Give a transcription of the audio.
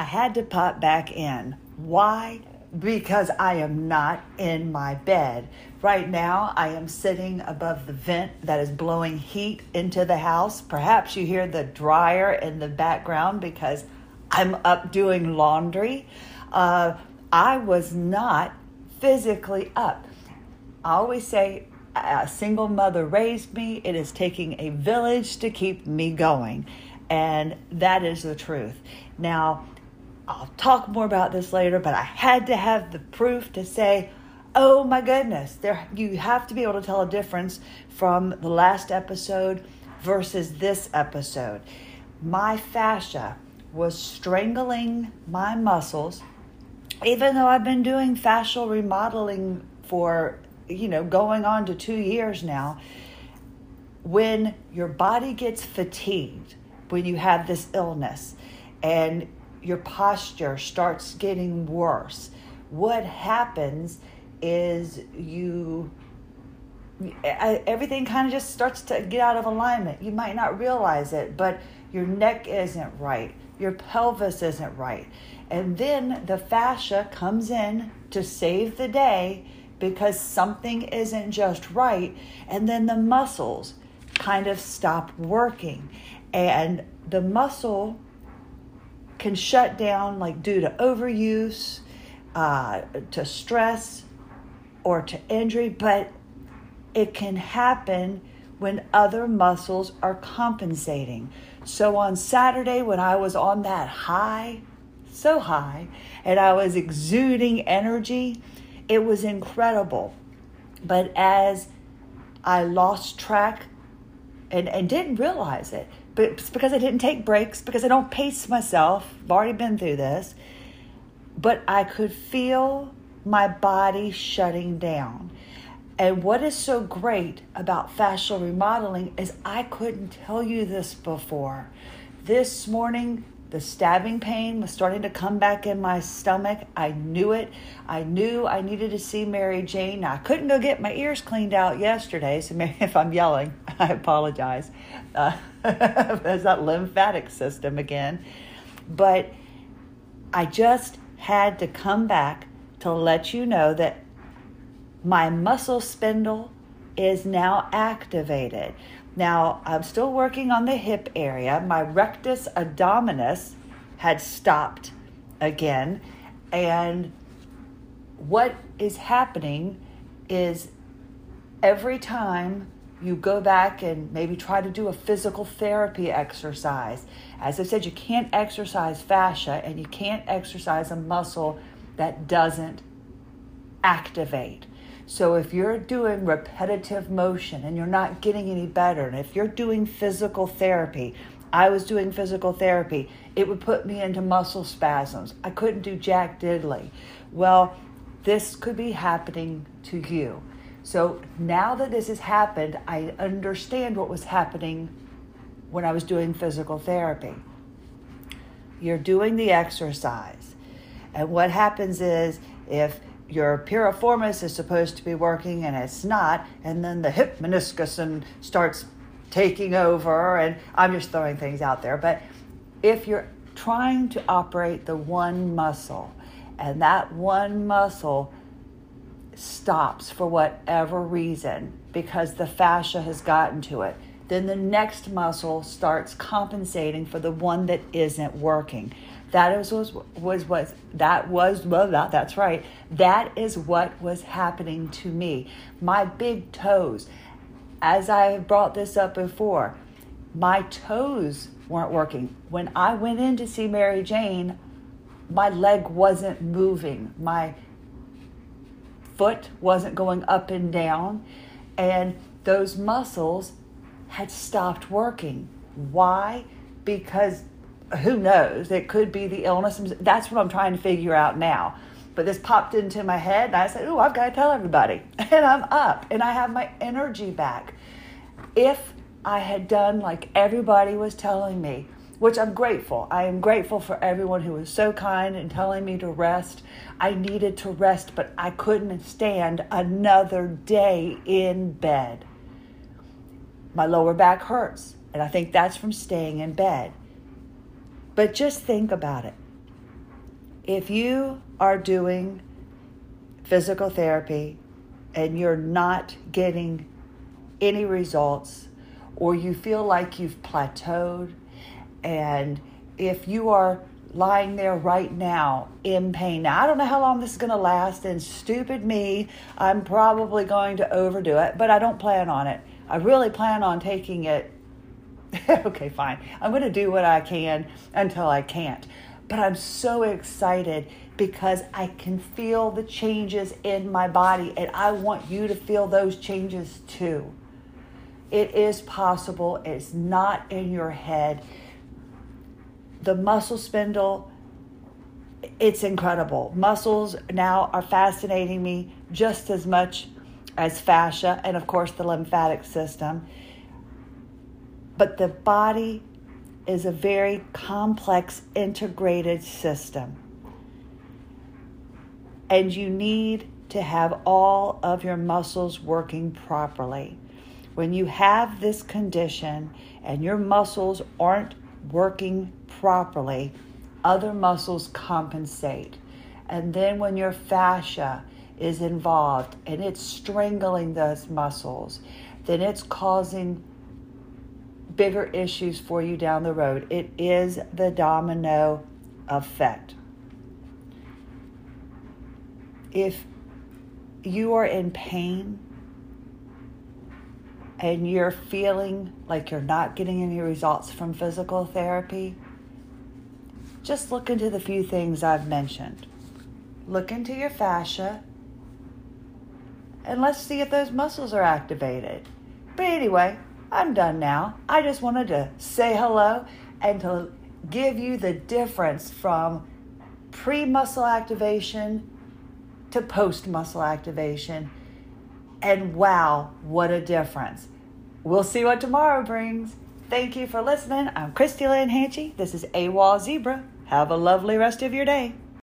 I had to pop back in. Why? Because I am not in my bed. Right now, I am sitting above the vent that is blowing heat into the house. Perhaps you hear the dryer in the background because I'm up doing laundry. Uh, I was not physically up. I always say a single mother raised me. It is taking a village to keep me going. And that is the truth. Now, I'll talk more about this later, but I had to have the proof to say, oh my goodness, there you have to be able to tell a difference from the last episode versus this episode. My fascia was strangling my muscles, even though I've been doing fascial remodeling for, you know, going on to two years now. When your body gets fatigued, when you have this illness, and your posture starts getting worse, what happens is you everything kind of just starts to get out of alignment. You might not realize it, but your neck isn't right, your pelvis isn't right. And then the fascia comes in to save the day because something isn't just right. And then the muscles kind of stop working. And the muscle can shut down like due to overuse, uh, to stress, or to injury, but it can happen when other muscles are compensating. So on Saturday, when I was on that high, so high, and I was exuding energy, it was incredible. But as I lost track and, and didn't realize it, but it's because I didn't take breaks, because I don't pace myself. I've already been through this. But I could feel my body shutting down. And what is so great about fascial remodeling is I couldn't tell you this before. This morning, the stabbing pain was starting to come back in my stomach. I knew it. I knew I needed to see Mary Jane. Now, I couldn't go get my ears cleaned out yesterday, so maybe if I'm yelling, I apologize. Uh, there's that lymphatic system again. But I just had to come back to let you know that my muscle spindle is now activated. Now, I'm still working on the hip area. My rectus abdominis had stopped again. And what is happening is every time you go back and maybe try to do a physical therapy exercise, as I said, you can't exercise fascia and you can't exercise a muscle that doesn't activate. So if you're doing repetitive motion and you're not getting any better, and if you're doing physical therapy, I was doing physical therapy, it would put me into muscle spasms. I couldn't do jack diddly. Well, this could be happening to you. So now that this has happened, I understand what was happening when I was doing physical therapy. You're doing the exercise. And what happens is if your piriformis is supposed to be working and it's not, and then the hip meniscus and starts taking over, and I'm just throwing things out there. But if you're trying to operate the one muscle, and that one muscle stops for whatever reason because the fascia has gotten to it, then the next muscle starts compensating for the one that isn't working. That is, was was what that was well that, that's right. That is what was happening to me. My big toes, as I have brought this up before, my toes weren't working. When I went in to see Mary Jane, my leg wasn't moving. My foot wasn't going up and down, and those muscles had stopped working. Why? Because who knows? It could be the illness. That's what I'm trying to figure out now. But this popped into my head, and I said, Oh, I've got to tell everybody. And I'm up, and I have my energy back. If I had done like everybody was telling me, which I'm grateful. I am grateful for everyone who was so kind in telling me to rest. I needed to rest, but I couldn't stand another day in bed. My lower back hurts, and I think that's from staying in bed. But just think about it. If you are doing physical therapy and you're not getting any results, or you feel like you've plateaued, and if you are lying there right now in pain. Now, I don't know how long this is going to last, and stupid me, I'm probably going to overdo it, but I don't plan on it. I really plan on taking it. okay, fine. I'm going to do what I can until I can't. But I'm so excited because I can feel the changes in my body, and I want you to feel those changes too. It is possible, it's not in your head the muscle spindle it's incredible muscles now are fascinating me just as much as fascia and of course the lymphatic system but the body is a very complex integrated system and you need to have all of your muscles working properly when you have this condition and your muscles aren't working properly, other muscles compensate. And then when your fascia is involved and it's strangling those muscles, then it's causing bigger issues for you down the road. It is the domino effect. If you are in pain and you're feeling like you're not getting any results from physical therapy, just look into the few things I've mentioned. Look into your fascia and let's see if those muscles are activated. But anyway, I'm done now. I just wanted to say hello and to give you the difference from pre muscle activation to post muscle activation. And wow, what a difference. We'll see what tomorrow brings. Thank you for listening. I'm Christie Lynn Hanchey. This is AWOL Zebra. Have a lovely rest of your day.